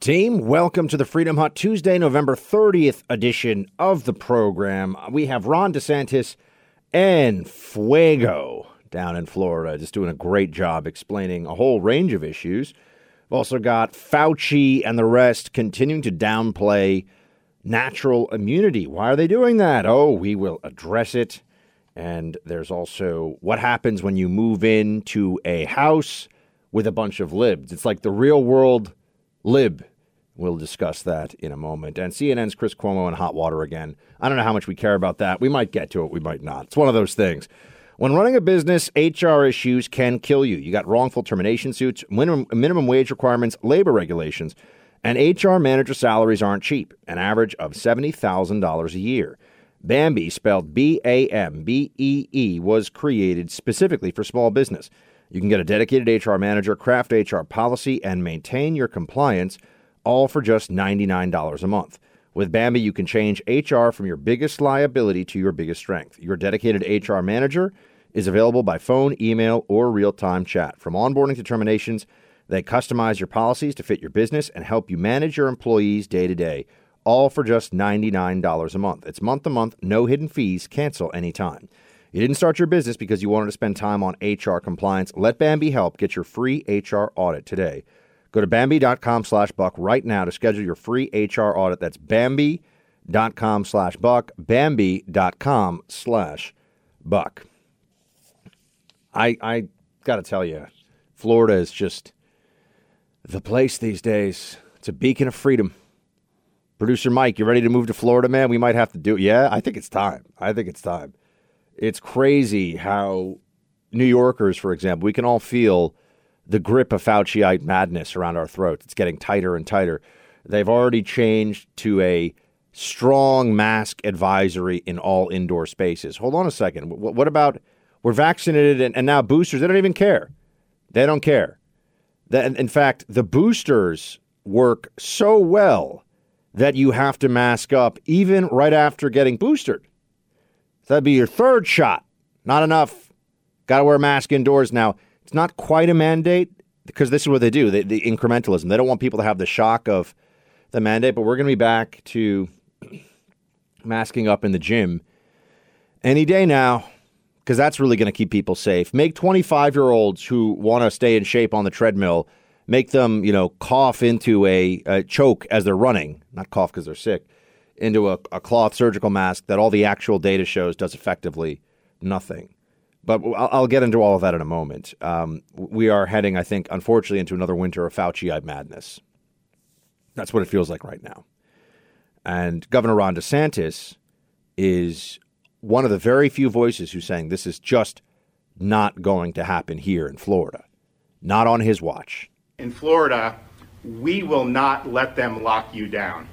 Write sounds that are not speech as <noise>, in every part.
Team, welcome to the Freedom Hut Tuesday, November 30th edition of the program. We have Ron DeSantis and Fuego down in Florida, just doing a great job explaining a whole range of issues. We've also got Fauci and the rest continuing to downplay natural immunity. Why are they doing that? Oh, we will address it. And there's also what happens when you move into a house with a bunch of libs. It's like the real world lib. We'll discuss that in a moment. And CNN's Chris Cuomo in hot water again. I don't know how much we care about that. We might get to it, we might not. It's one of those things. When running a business, HR issues can kill you. You got wrongful termination suits, minimum, minimum wage requirements, labor regulations, and HR manager salaries aren't cheap, an average of $70,000 a year. Bambee, spelled B A M B E E, was created specifically for small business. You can get a dedicated HR manager, craft HR policy, and maintain your compliance all for just $99 a month. With Bambee, you can change HR from your biggest liability to your biggest strength. Your dedicated HR manager is available by phone, email, or real time chat. From onboarding to terminations, they customize your policies to fit your business and help you manage your employees day to day, all for just $99 a month. It's month to month, no hidden fees, cancel anytime. You didn't start your business because you wanted to spend time on HR compliance. Let Bambee help get your free HR audit today. Go to Bambee.com slash buck right now to schedule your free HR audit. That's Bambee.com slash buck. Bambee.com slash buck. I I gotta tell you, Florida is just the place these days. It's a beacon of freedom. Producer Mike, you ready to move to Florida, man? We might have to do it. Yeah, I think it's time. I think it's time. It's crazy how New Yorkers, for example, we can all feel the grip of Fauciite madness around our throats. It's getting tighter and tighter. They've already changed to a strong mask advisory in all indoor spaces. Hold on a second. What about we're vaccinated and, and now boosters? They don't even care. They don't care. In fact, the boosters work so well that you have to mask up even right after getting boosted. So that'd be your third shot. Not enough. Got to wear a mask indoors now. It's not quite a mandate because this is what they do they, the incrementalism. They don't want people to have the shock of the mandate, but we're going to be back to <clears throat> masking up in the gym any day now because that's really going to keep people safe. Make 25 year olds who want to stay in shape on the treadmill, make them, you know, cough into a, a choke as they're running, not cough because they're sick, into a, a cloth surgical mask that all the actual data shows does effectively nothing. But I'll, get into all of that in a moment. Um, we are heading, I think, unfortunately, into another winter of Fauci madness. That's what it feels like right now. And Governor Ron DeSantis is one of the very few voices who's saying this is just not going to happen here in Florida, not on his watch. In Florida, we will not let them lock you down.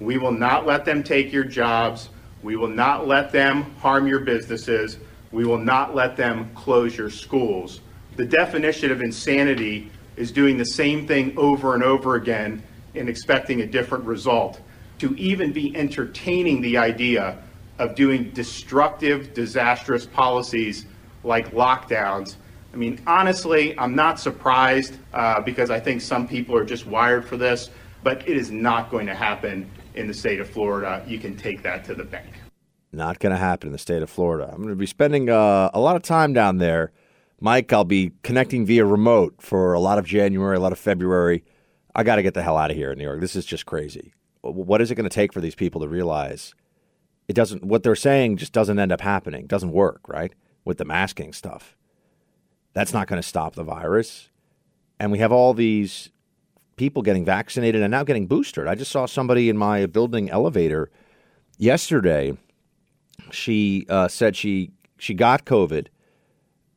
We will not let them take your jobs. We will not let them harm your businesses. We will not let them close your schools. The definition of insanity is doing the same thing over and over again and expecting a different result. To even be entertaining the idea of doing destructive, disastrous policies like lockdowns. I mean, honestly, I'm not surprised uh, because I think some people are just wired for this, but it is not going to happen in the state of Florida. You can take that to the bank. Not going to happen in the state of Florida. I'm going to be spending uh, a lot of time down there. Mike, I'll be connecting via remote for a lot of January, a lot of February. I got to get the hell out of here in New York. This is just crazy. What is it going to take for these people to realize it doesn't, what they're saying just doesn't end up happening, doesn't work, right? With the masking stuff. That's not going to stop the virus. And we have all these people getting vaccinated and now getting boosted. I just saw somebody in my building elevator yesterday. She uh, said she she got COVID.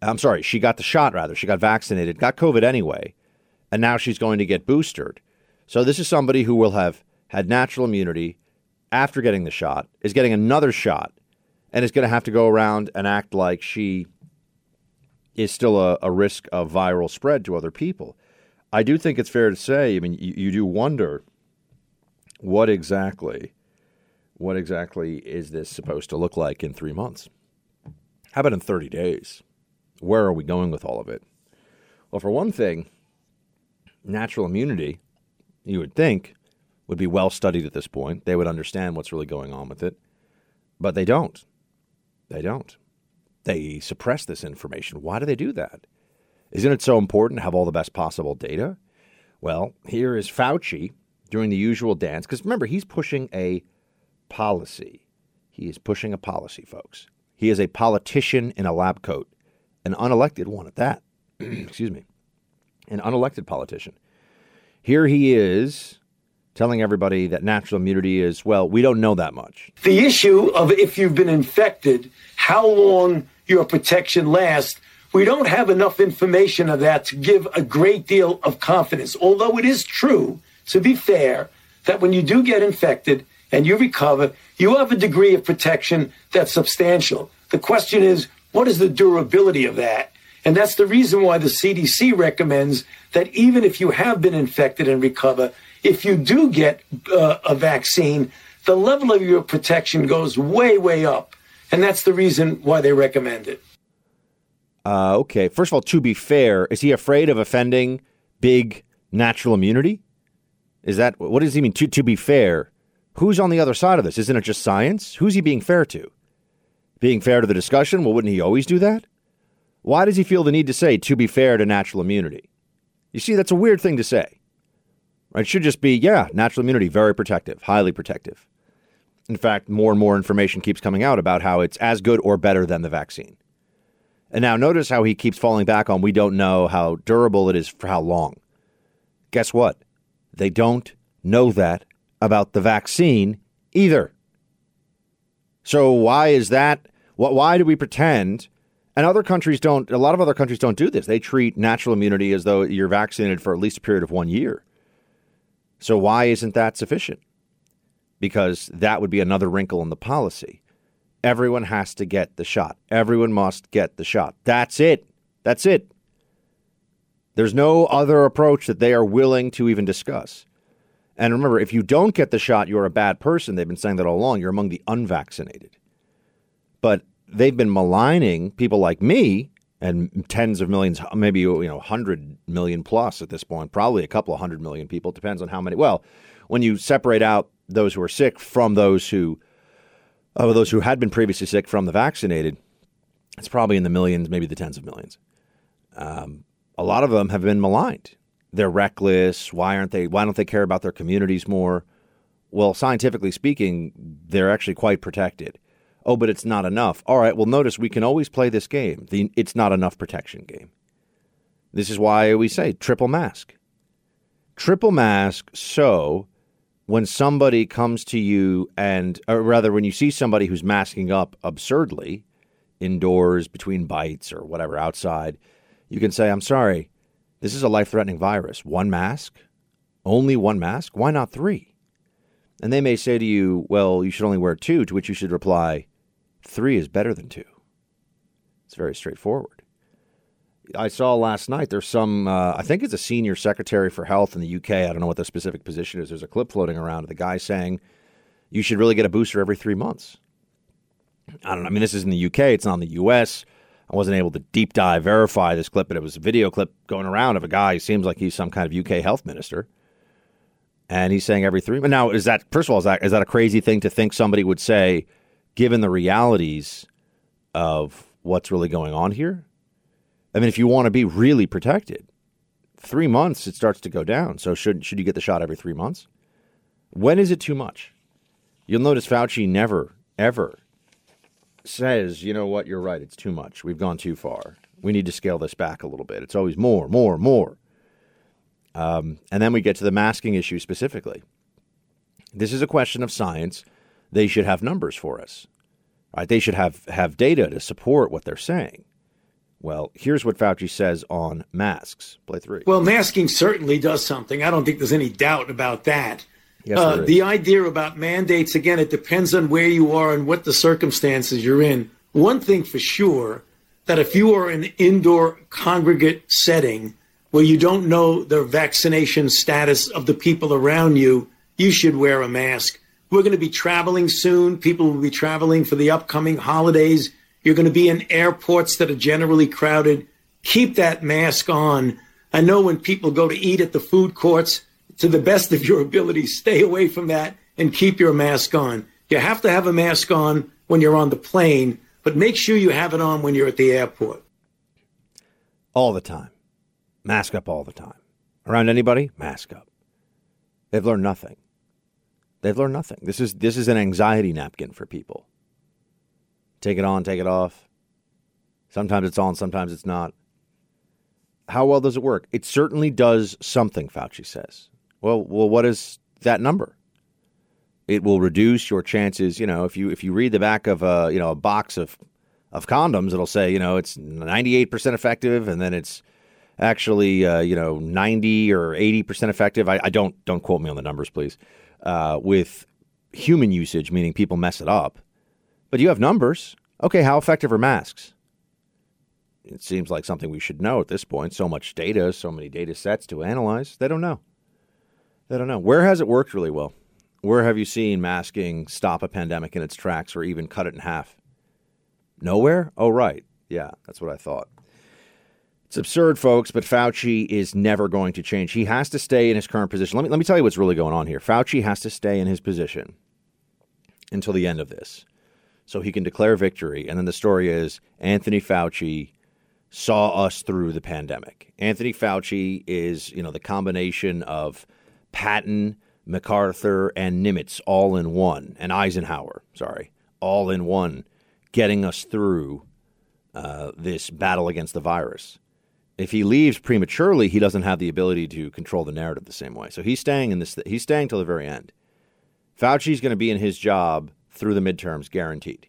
I'm sorry, she got the shot rather. She got vaccinated, got COVID anyway, and now she's going to get boosted. So this is somebody who will have had natural immunity after getting the shot, is getting another shot, and is going to have to go around and act like she is still a, a risk of viral spread to other people. I do think it's fair to say. I mean, you, you do wonder what exactly, what exactly is this supposed to look like in three months? How about in thirty days? Where are we going with all of it? Well, for one thing, natural immunity you would think, would be well studied at this point. They would understand what's really going on with it. But they don't. They don't. They suppress this information. Why do they do that? Isn't it so important to have all the best possible data? Well, here is Fauci doing the usual dance because remember, he's pushing a policy. He is pushing a policy, folks. He is a politician in a lab coat, an unelected one at that. <clears throat> Excuse me, an unelected politician. Here he is telling everybody that natural immunity is, well, we don't know that much. The issue of if you've been infected, how long your protection lasts, we don't have enough information of that to give a great deal of confidence. Although it is true, to be fair, that when you do get infected and you recover, you have a degree of protection that's substantial. The question is, what is the durability of that? And that's the reason why the CDC recommends that even if you have been infected and recover, if you do get uh, a vaccine, the level of your protection goes way, way up. And that's the reason why they recommend it. Uh, okay. First of all, to be fair, is he afraid of offending big natural immunity? Is that what does he mean? To to be fair, who's on the other side of this? Isn't it just science? Who's he being fair to? Being fair to the discussion? Well, wouldn't he always do that? Why does he feel the need to say to be fair to natural immunity? You see, that's a weird thing to say. It should just be, yeah, natural immunity, very protective, highly protective. In fact, more and more information keeps coming out about how it's as good or better than the vaccine. And now notice how he keeps falling back on we don't know how durable it is for how long. Guess what? They don't know that about the vaccine either. So why is that? Why do we pretend? And other countries don't, a lot of other countries don't do this. They treat natural immunity as though you're vaccinated for at least a period of one year. So why isn't that sufficient? Because that would be another wrinkle in the policy. Everyone has to get the shot. Everyone must get the shot. That's it. That's it. There's no other approach that they are willing to even discuss. And remember, if you don't get the shot, you're a bad person. They've been saying that all along. You're among the unvaccinated. But they've been maligning people like me and tens of millions, maybe you know, hundred million plus at this point, probably a couple of hundred million people. It Depends on how many. Well, when you separate out those who are sick from those who, uh, those who had been previously sick from the vaccinated, it's probably in the millions, maybe the tens of millions. Um, a lot of them have been maligned. They're reckless. Why aren't they? Why don't they care about their communities more? Well, scientifically speaking, they're actually quite protected. Oh, but it's not enough. All right, well, notice we can always play this game, the it's not enough protection game. This is why we say triple mask. Triple mask so when somebody comes to you and, or rather, when you see somebody who's masking up absurdly indoors between bites or whatever outside, you can say, I'm sorry, this is a life threatening virus. One mask? Only one mask? Why not three? And they may say to you, well, you should only wear two, to which you should reply, Three is better than two. It's very straightforward. I saw last night there's some, uh, I think it's a senior secretary for health in the UK. I don't know what the specific position is. There's a clip floating around of the guy saying you should really get a booster every three months. I don't know. I mean, this is in the UK, it's not in the US. I wasn't able to deep dive verify this clip, but it was a video clip going around of a guy who seems like he's some kind of UK health minister. And he's saying every three. Now, is that, first of all, is that, is that a crazy thing to think somebody would say, given the realities of what's really going on here. I mean, if you want to be really protected, three months it starts to go down. So should should you get the shot every three months? When is it too much? You'll notice Fauci never ever says, you know what, you're right, it's too much. We've gone too far. We need to scale this back a little bit. It's always more, more, more. Um, and then we get to the masking issue specifically. This is a question of science they should have numbers for us. Right? They should have, have data to support what they're saying. Well, here's what Fauci says on masks. Play three. Well, masking certainly does something. I don't think there's any doubt about that. Yes, uh, the idea about mandates, again, it depends on where you are and what the circumstances you're in. One thing for sure that if you are in an indoor congregate setting where you don't know the vaccination status of the people around you, you should wear a mask. We're going to be traveling soon. People will be traveling for the upcoming holidays. You're going to be in airports that are generally crowded. Keep that mask on. I know when people go to eat at the food courts, to the best of your ability, stay away from that and keep your mask on. You have to have a mask on when you're on the plane, but make sure you have it on when you're at the airport. All the time. Mask up all the time. Around anybody, mask up. They've learned nothing. They've learned nothing. This is this is an anxiety napkin for people. Take it on, take it off. Sometimes it's on, sometimes it's not. How well does it work? It certainly does something, Fauci says. Well, well, what is that number? It will reduce your chances. You know, if you if you read the back of a you know a box of of condoms, it'll say you know it's ninety eight percent effective, and then it's actually uh, you know ninety or eighty percent effective. I, I, don't don't quote me on the numbers, please. Uh, with human usage, meaning people mess it up, but you have numbers. Okay, how effective are masks? It seems like something we should know at this point. So much data, so many data sets to analyze. They don't know. They don't know. Where has it worked really well? Where have you seen masking stop a pandemic in its tracks or even cut it in half? Nowhere? Oh, right. Yeah, that's what I thought. It's absurd, folks, but Fauci is never going to change. He has to stay in his current position. Let me, let me tell you what's really going on here. Fauci has to stay in his position until the end of this so he can declare victory. And then the story is Anthony Fauci saw us through the pandemic. Anthony Fauci is, you know, the combination of Patton, MacArthur, and Nimitz all in one, and Eisenhower, sorry, all in one, getting us through uh, this battle against the virus. If he leaves prematurely, he doesn't have the ability to control the narrative the same way. So he's staying in this. He's staying till the very end. Fauci's going to be in his job through the midterms, guaranteed.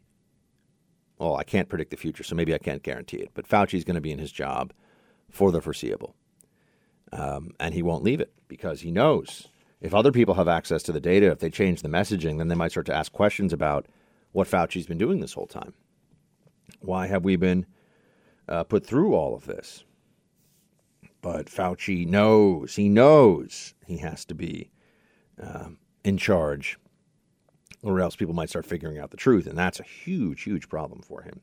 Well, I can't predict the future, so maybe I can't guarantee it. But Fauci's going to be in his job for the foreseeable. Um, and he won't leave it because he knows if other people have access to the data, if they change the messaging, then they might start to ask questions about what Fauci's been doing this whole time. Why have we been uh, put through all of this? But Fauci knows, he knows he has to be um, in charge, or else people might start figuring out the truth. And that's a huge, huge problem for him.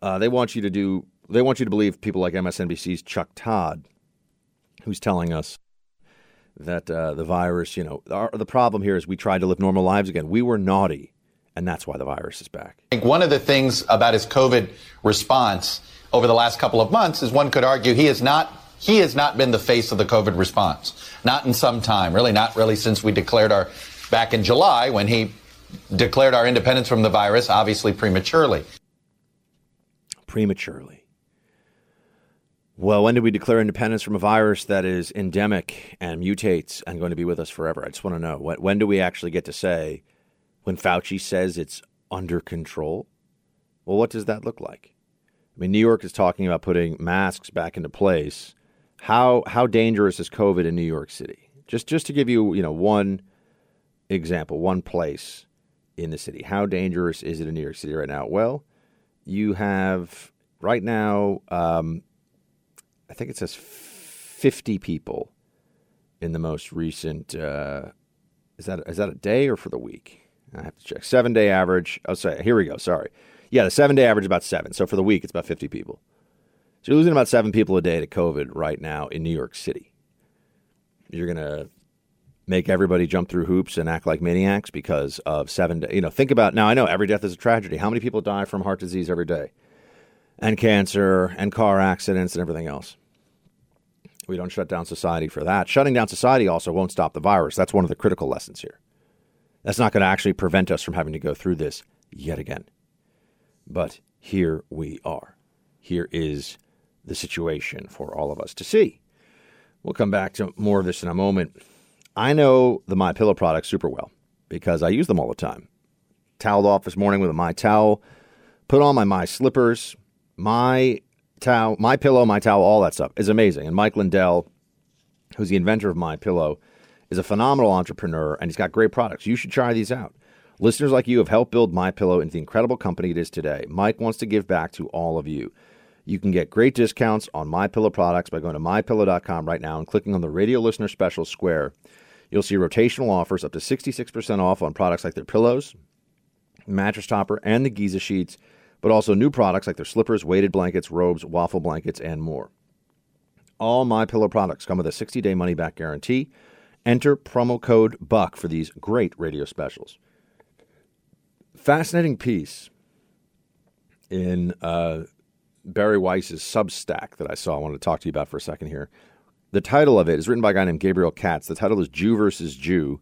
Uh, they want you to do, they want you to believe people like MSNBC's Chuck Todd who's telling us that uh, the virus, you know, our, the problem here is we tried to live normal lives again. We were naughty, and that's why the virus is back. I think one of the things about his COVID response over the last couple of months is one could argue he has not he has not been the face of the COVID response, not in some time, really, not really since we declared our back in July when he declared our independence from the virus, obviously prematurely. Prematurely. Well, when did we declare independence from a virus that is endemic and mutates and going to be with us forever? I just want to know when, when do we actually get to say when Fauci says it's under control? Well, what does that look like? I mean, New York is talking about putting masks back into place. How how dangerous is COVID in New York City? Just just to give you you know one example, one place in the city. How dangerous is it in New York City right now? Well, you have right now. Um, I think it says 50 people in the most recent. Uh, is that is that a day or for the week? I have to check. Seven day average. Oh, sorry. Here we go. Sorry. Yeah, the seven day average is about seven. So for the week, it's about 50 people. So you're losing about seven people a day to COVID right now in New York City. You're gonna make everybody jump through hoops and act like maniacs because of seven days. You know, think about now. I know every death is a tragedy. How many people die from heart disease every day, and cancer, and car accidents, and everything else? We don't shut down society for that. Shutting down society also won't stop the virus. That's one of the critical lessons here. That's not going to actually prevent us from having to go through this yet again. But here we are. Here is the situation for all of us to see. We'll come back to more of this in a moment. I know the My Pillow products super well because I use them all the time. Toweled off this morning with a My Towel, put on my My Slippers. My towel, my pillow, my towel, all that stuff is amazing. And Mike Lindell, who's the inventor of my pillow, is a phenomenal entrepreneur and he's got great products. You should try these out. Listeners like you have helped build My Pillow into the incredible company it is today. Mike wants to give back to all of you. You can get great discounts on My Pillow products by going to mypillow.com right now and clicking on the radio listener special square. You'll see rotational offers up to 66% off on products like their pillows, mattress topper, and the Giza sheets but also new products like their slippers, weighted blankets, robes, waffle blankets, and more. All My Pillow products come with a 60-day money-back guarantee Enter promo code BUCK for these great radio specials. Fascinating piece in uh, Bari Weiss's Substack that I saw. I wanted to talk to you about for a second here. The title of it is written by a guy named Gabriel Katz. The title is Jew versus Jew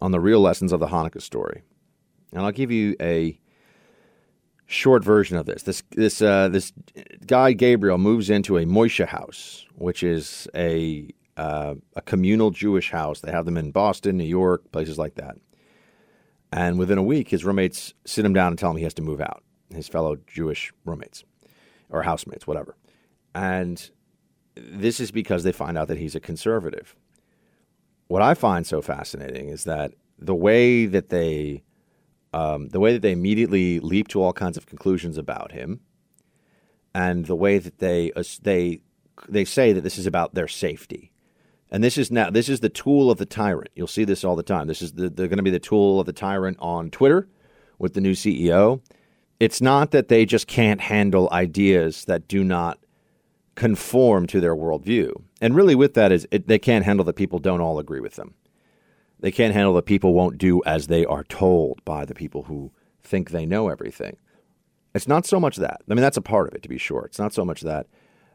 on the real lessons of the Hanukkah story. And I'll give you a short version of this. This this uh, this guy Gabriel moves into a Moishe house, which is a uh, a communal Jewish house. They have them in Boston, New York, places like that. And within a week, his roommates sit him down and tell him he has to move out. His fellow Jewish roommates or housemates, whatever. And this is because they find out that he's a conservative. What I find so fascinating is that the way that they um, the way that they immediately leap to all kinds of conclusions about him, and the way that they they they say that this is about their safety, and this is now this is the tool of the tyrant. You'll see this all the time. This is the, they're going to be the tool of the tyrant on Twitter with the new CEO. It's not that they just can't handle ideas that do not conform to their worldview, and really with that is it, they can't handle that people don't all agree with them. They can't handle that people won't do as they are told by the people who think they know everything. It's not so much that. I mean, that's a part of it, to be sure. It's not so much that.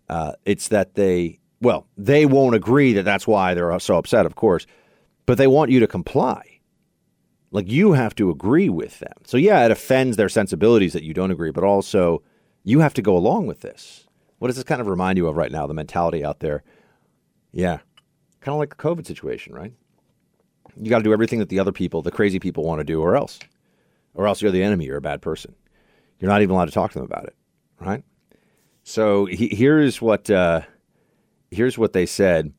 Uh, it's that they, well, they won't agree that that's why they're so upset, of course, but they want you to comply. Like you have to agree with them. So, yeah, it offends their sensibilities that you don't agree, but also you have to go along with this. What does this kind of remind you of right now, the mentality out there? Yeah, kind of like the COVID situation, right? You got to do everything that the other people, the crazy people, want to do, or else, or else you're the enemy. You're a bad person. You're not even allowed to talk to them about it, right? So he, here's what uh, here's what they said.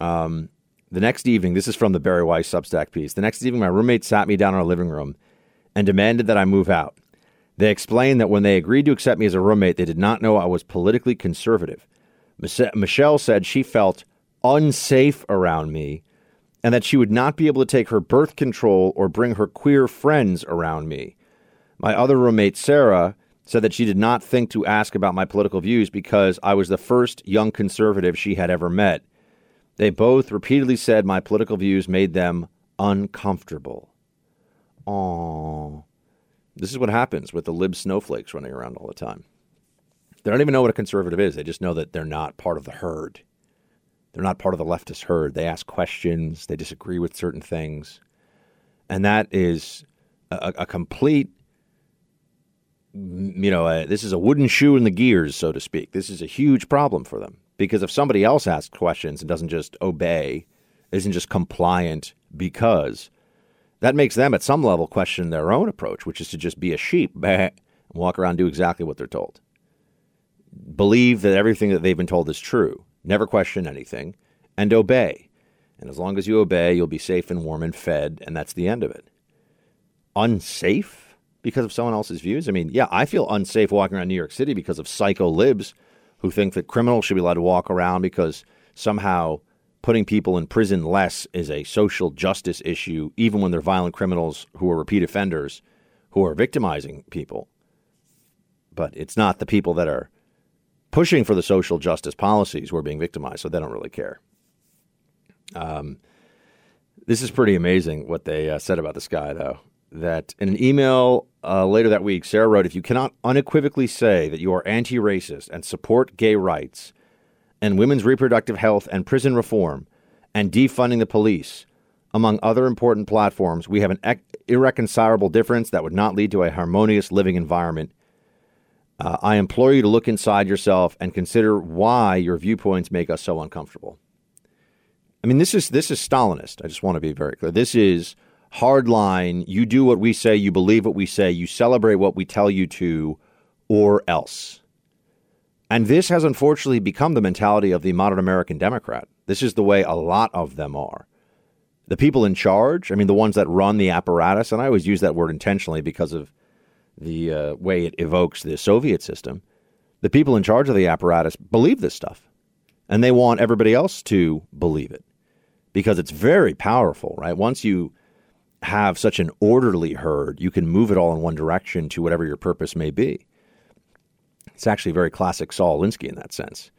Um, the next evening, this is from the Bari Weiss Substack piece. The next evening, my roommate sat me down in our living room and demanded that I move out. They explained that when they agreed to accept me as a roommate, they did not know I was politically conservative. Michelle said she felt unsafe around me and that she would not be able to take her birth control or bring her queer friends around me. My other roommate, Sarah, said that she did not think to ask about my political views because I was the first young conservative she had ever met. They both repeatedly said my political views made them uncomfortable. Aww. This is what happens with the lib snowflakes running around all the time. They don't even know what a conservative is. They just know that they're not part of the herd. They're not part of the leftist herd. They ask questions, they disagree with certain things. And that is a, a complete, you know, a, this is a wooden shoe in the gears, so to speak. This is a huge problem for them because if somebody else asks questions and doesn't just obey, isn't just compliant because, that makes them at some level question their own approach, which is to just be a sheep <laughs> and walk around do exactly what they're told. Believe that everything that they've been told is true never question anything, and obey. And as long as you obey, you'll be safe and warm and fed, and that's the end of it. Unsafe because of someone else's views? I mean, yeah, I feel unsafe walking around New York City because of psycho libs who think that criminals should be allowed to walk around because somehow putting people in prison less is a social justice issue, even when they're violent criminals who are repeat offenders who are victimizing people. But it's not the people that are pushing for the social justice policies who are being victimized, so they don't really care. Um, this is pretty amazing what they uh, said about this guy, though. That in an email uh, later that week, Sarah wrote, If you cannot unequivocally say that you are anti racist and support gay rights and women's reproductive health and prison reform and defunding the police, among other important platforms, we have an irreconcilable difference that would not lead to a harmonious living environment uh, I implore you to look inside yourself and consider why your viewpoints make us so uncomfortable. I mean, this is this is Stalinist. I just want to be very clear. This is hardline. You do what we say. You believe what we say. You celebrate what we tell you to, or else. And this has unfortunately become the mentality of the modern American Democrat. This is the way a lot of them are. The people in charge, I mean, the ones that run the apparatus, and I always use that word intentionally because of the uh, way it evokes the Soviet system, the people in charge of the apparatus believe this stuff. And they want everybody else to believe it because it's very powerful, right? Once you have such an orderly herd, you can move it all in one direction to whatever your purpose may be. It's actually very classic Saul Alinsky in that sense.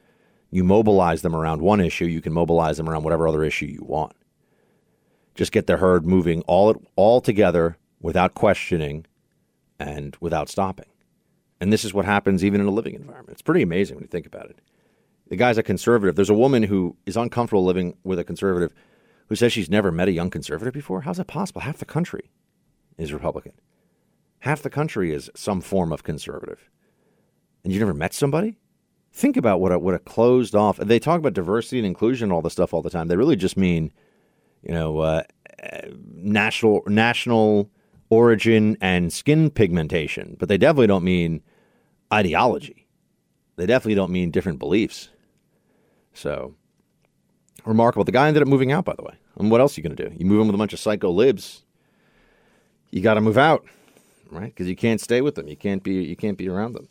You mobilize them around one issue, you can mobilize them around whatever other issue you want. just get the herd moving all all together without questioning and without stopping. And this is what happens even in a living environment. It's pretty amazing when you think about it. The guy's a conservative. There's a woman who is uncomfortable living with a conservative who says she's never met a young conservative before. How's that possible? Half the country is Republican. Half the country is some form of conservative. And you never met somebody? Think about what a, what a closed off. They talk about diversity and inclusion and all this stuff all the time. They really just mean, you know, uh, national national origin and skin pigmentation, but they definitely don't mean ideology. They definitely don't mean different beliefs. So remarkable. The guy ended up moving out, by the way. And what else are you going to do? You move in with a bunch of psycho libs. You got to move out, right? Because you can't stay with them. You can't be. You can't be around them.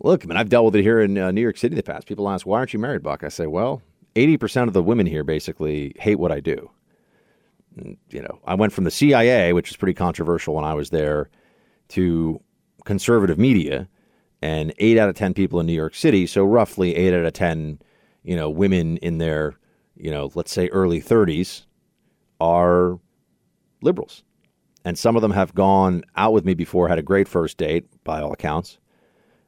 Look, I mean, I've dealt with it here in uh, New York City the past. People ask, "Why aren't you married, Buck?" I say, "Well, eighty percent of the women here basically hate what I do." You know, I went from the CIA, which was pretty controversial when I was there, to conservative media, and eight out of ten people in New York City, so roughly eight out of ten, you know, women in their, you know, let's say early thirties, are liberals, and some of them have gone out with me before, had a great first date by all accounts,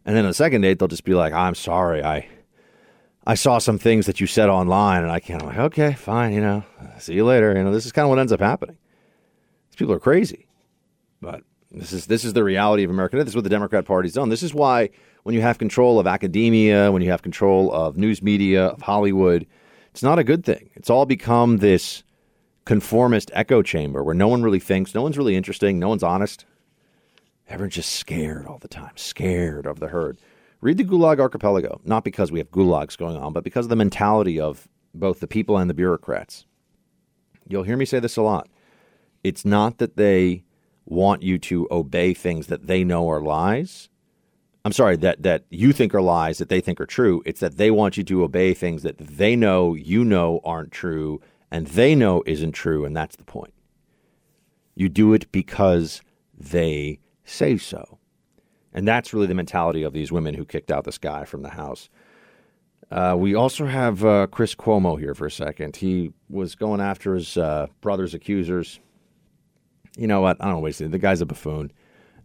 and then on the second date they'll just be like, "I'm sorry, I." I saw some things that you said online, and I can't. Like, okay, fine, you know, see you later. You know, this is kind of what ends up happening. These people are crazy, but this is this is the reality of America. This is what the Democrat Party's done. This is why when you have control of academia, when you have control of news media, of Hollywood, it's not a good thing. It's all become this conformist echo chamber where no one really thinks, no one's really interesting, no one's honest. Everyone's just scared all the time, scared of the herd. Read the Gulag Archipelago, not because we have gulags going on, but because of the mentality of both the people and the bureaucrats. You'll hear me say this a lot. It's not that they want you to obey things that they know are lies. I'm sorry, that, that you think are lies that they think are true. It's that they want you to obey things that they know you know aren't true and they know isn't true, and that's the point. You do it because they say so. And that's really the mentality of these women who kicked out this guy from the house. Uh, we also have uh, Chris Cuomo here for a second. He was going after his uh, brother's accusers. You know what? I don't know what The guy's a buffoon.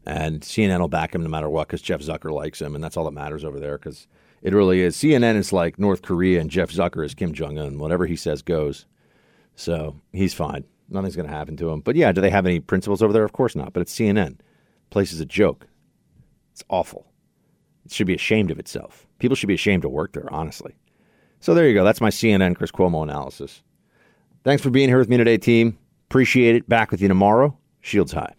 And CNN will back him no matter what because Jeff Zucker likes him. And that's all that matters over there because it really is. CNN is like North Korea and Jeff Zucker is Kim Jong un. Whatever he says goes. So he's fine. Nothing's going to happen to him. But yeah, do they have any principles over there? Of course not. But it's CNN. Place is a joke. It's awful. It should be ashamed of itself. People should be ashamed to work there, honestly. So there you go. That's my CNN Chris Cuomo analysis. Thanks for being here with me today, team. Appreciate it. Back with you tomorrow. Shields high.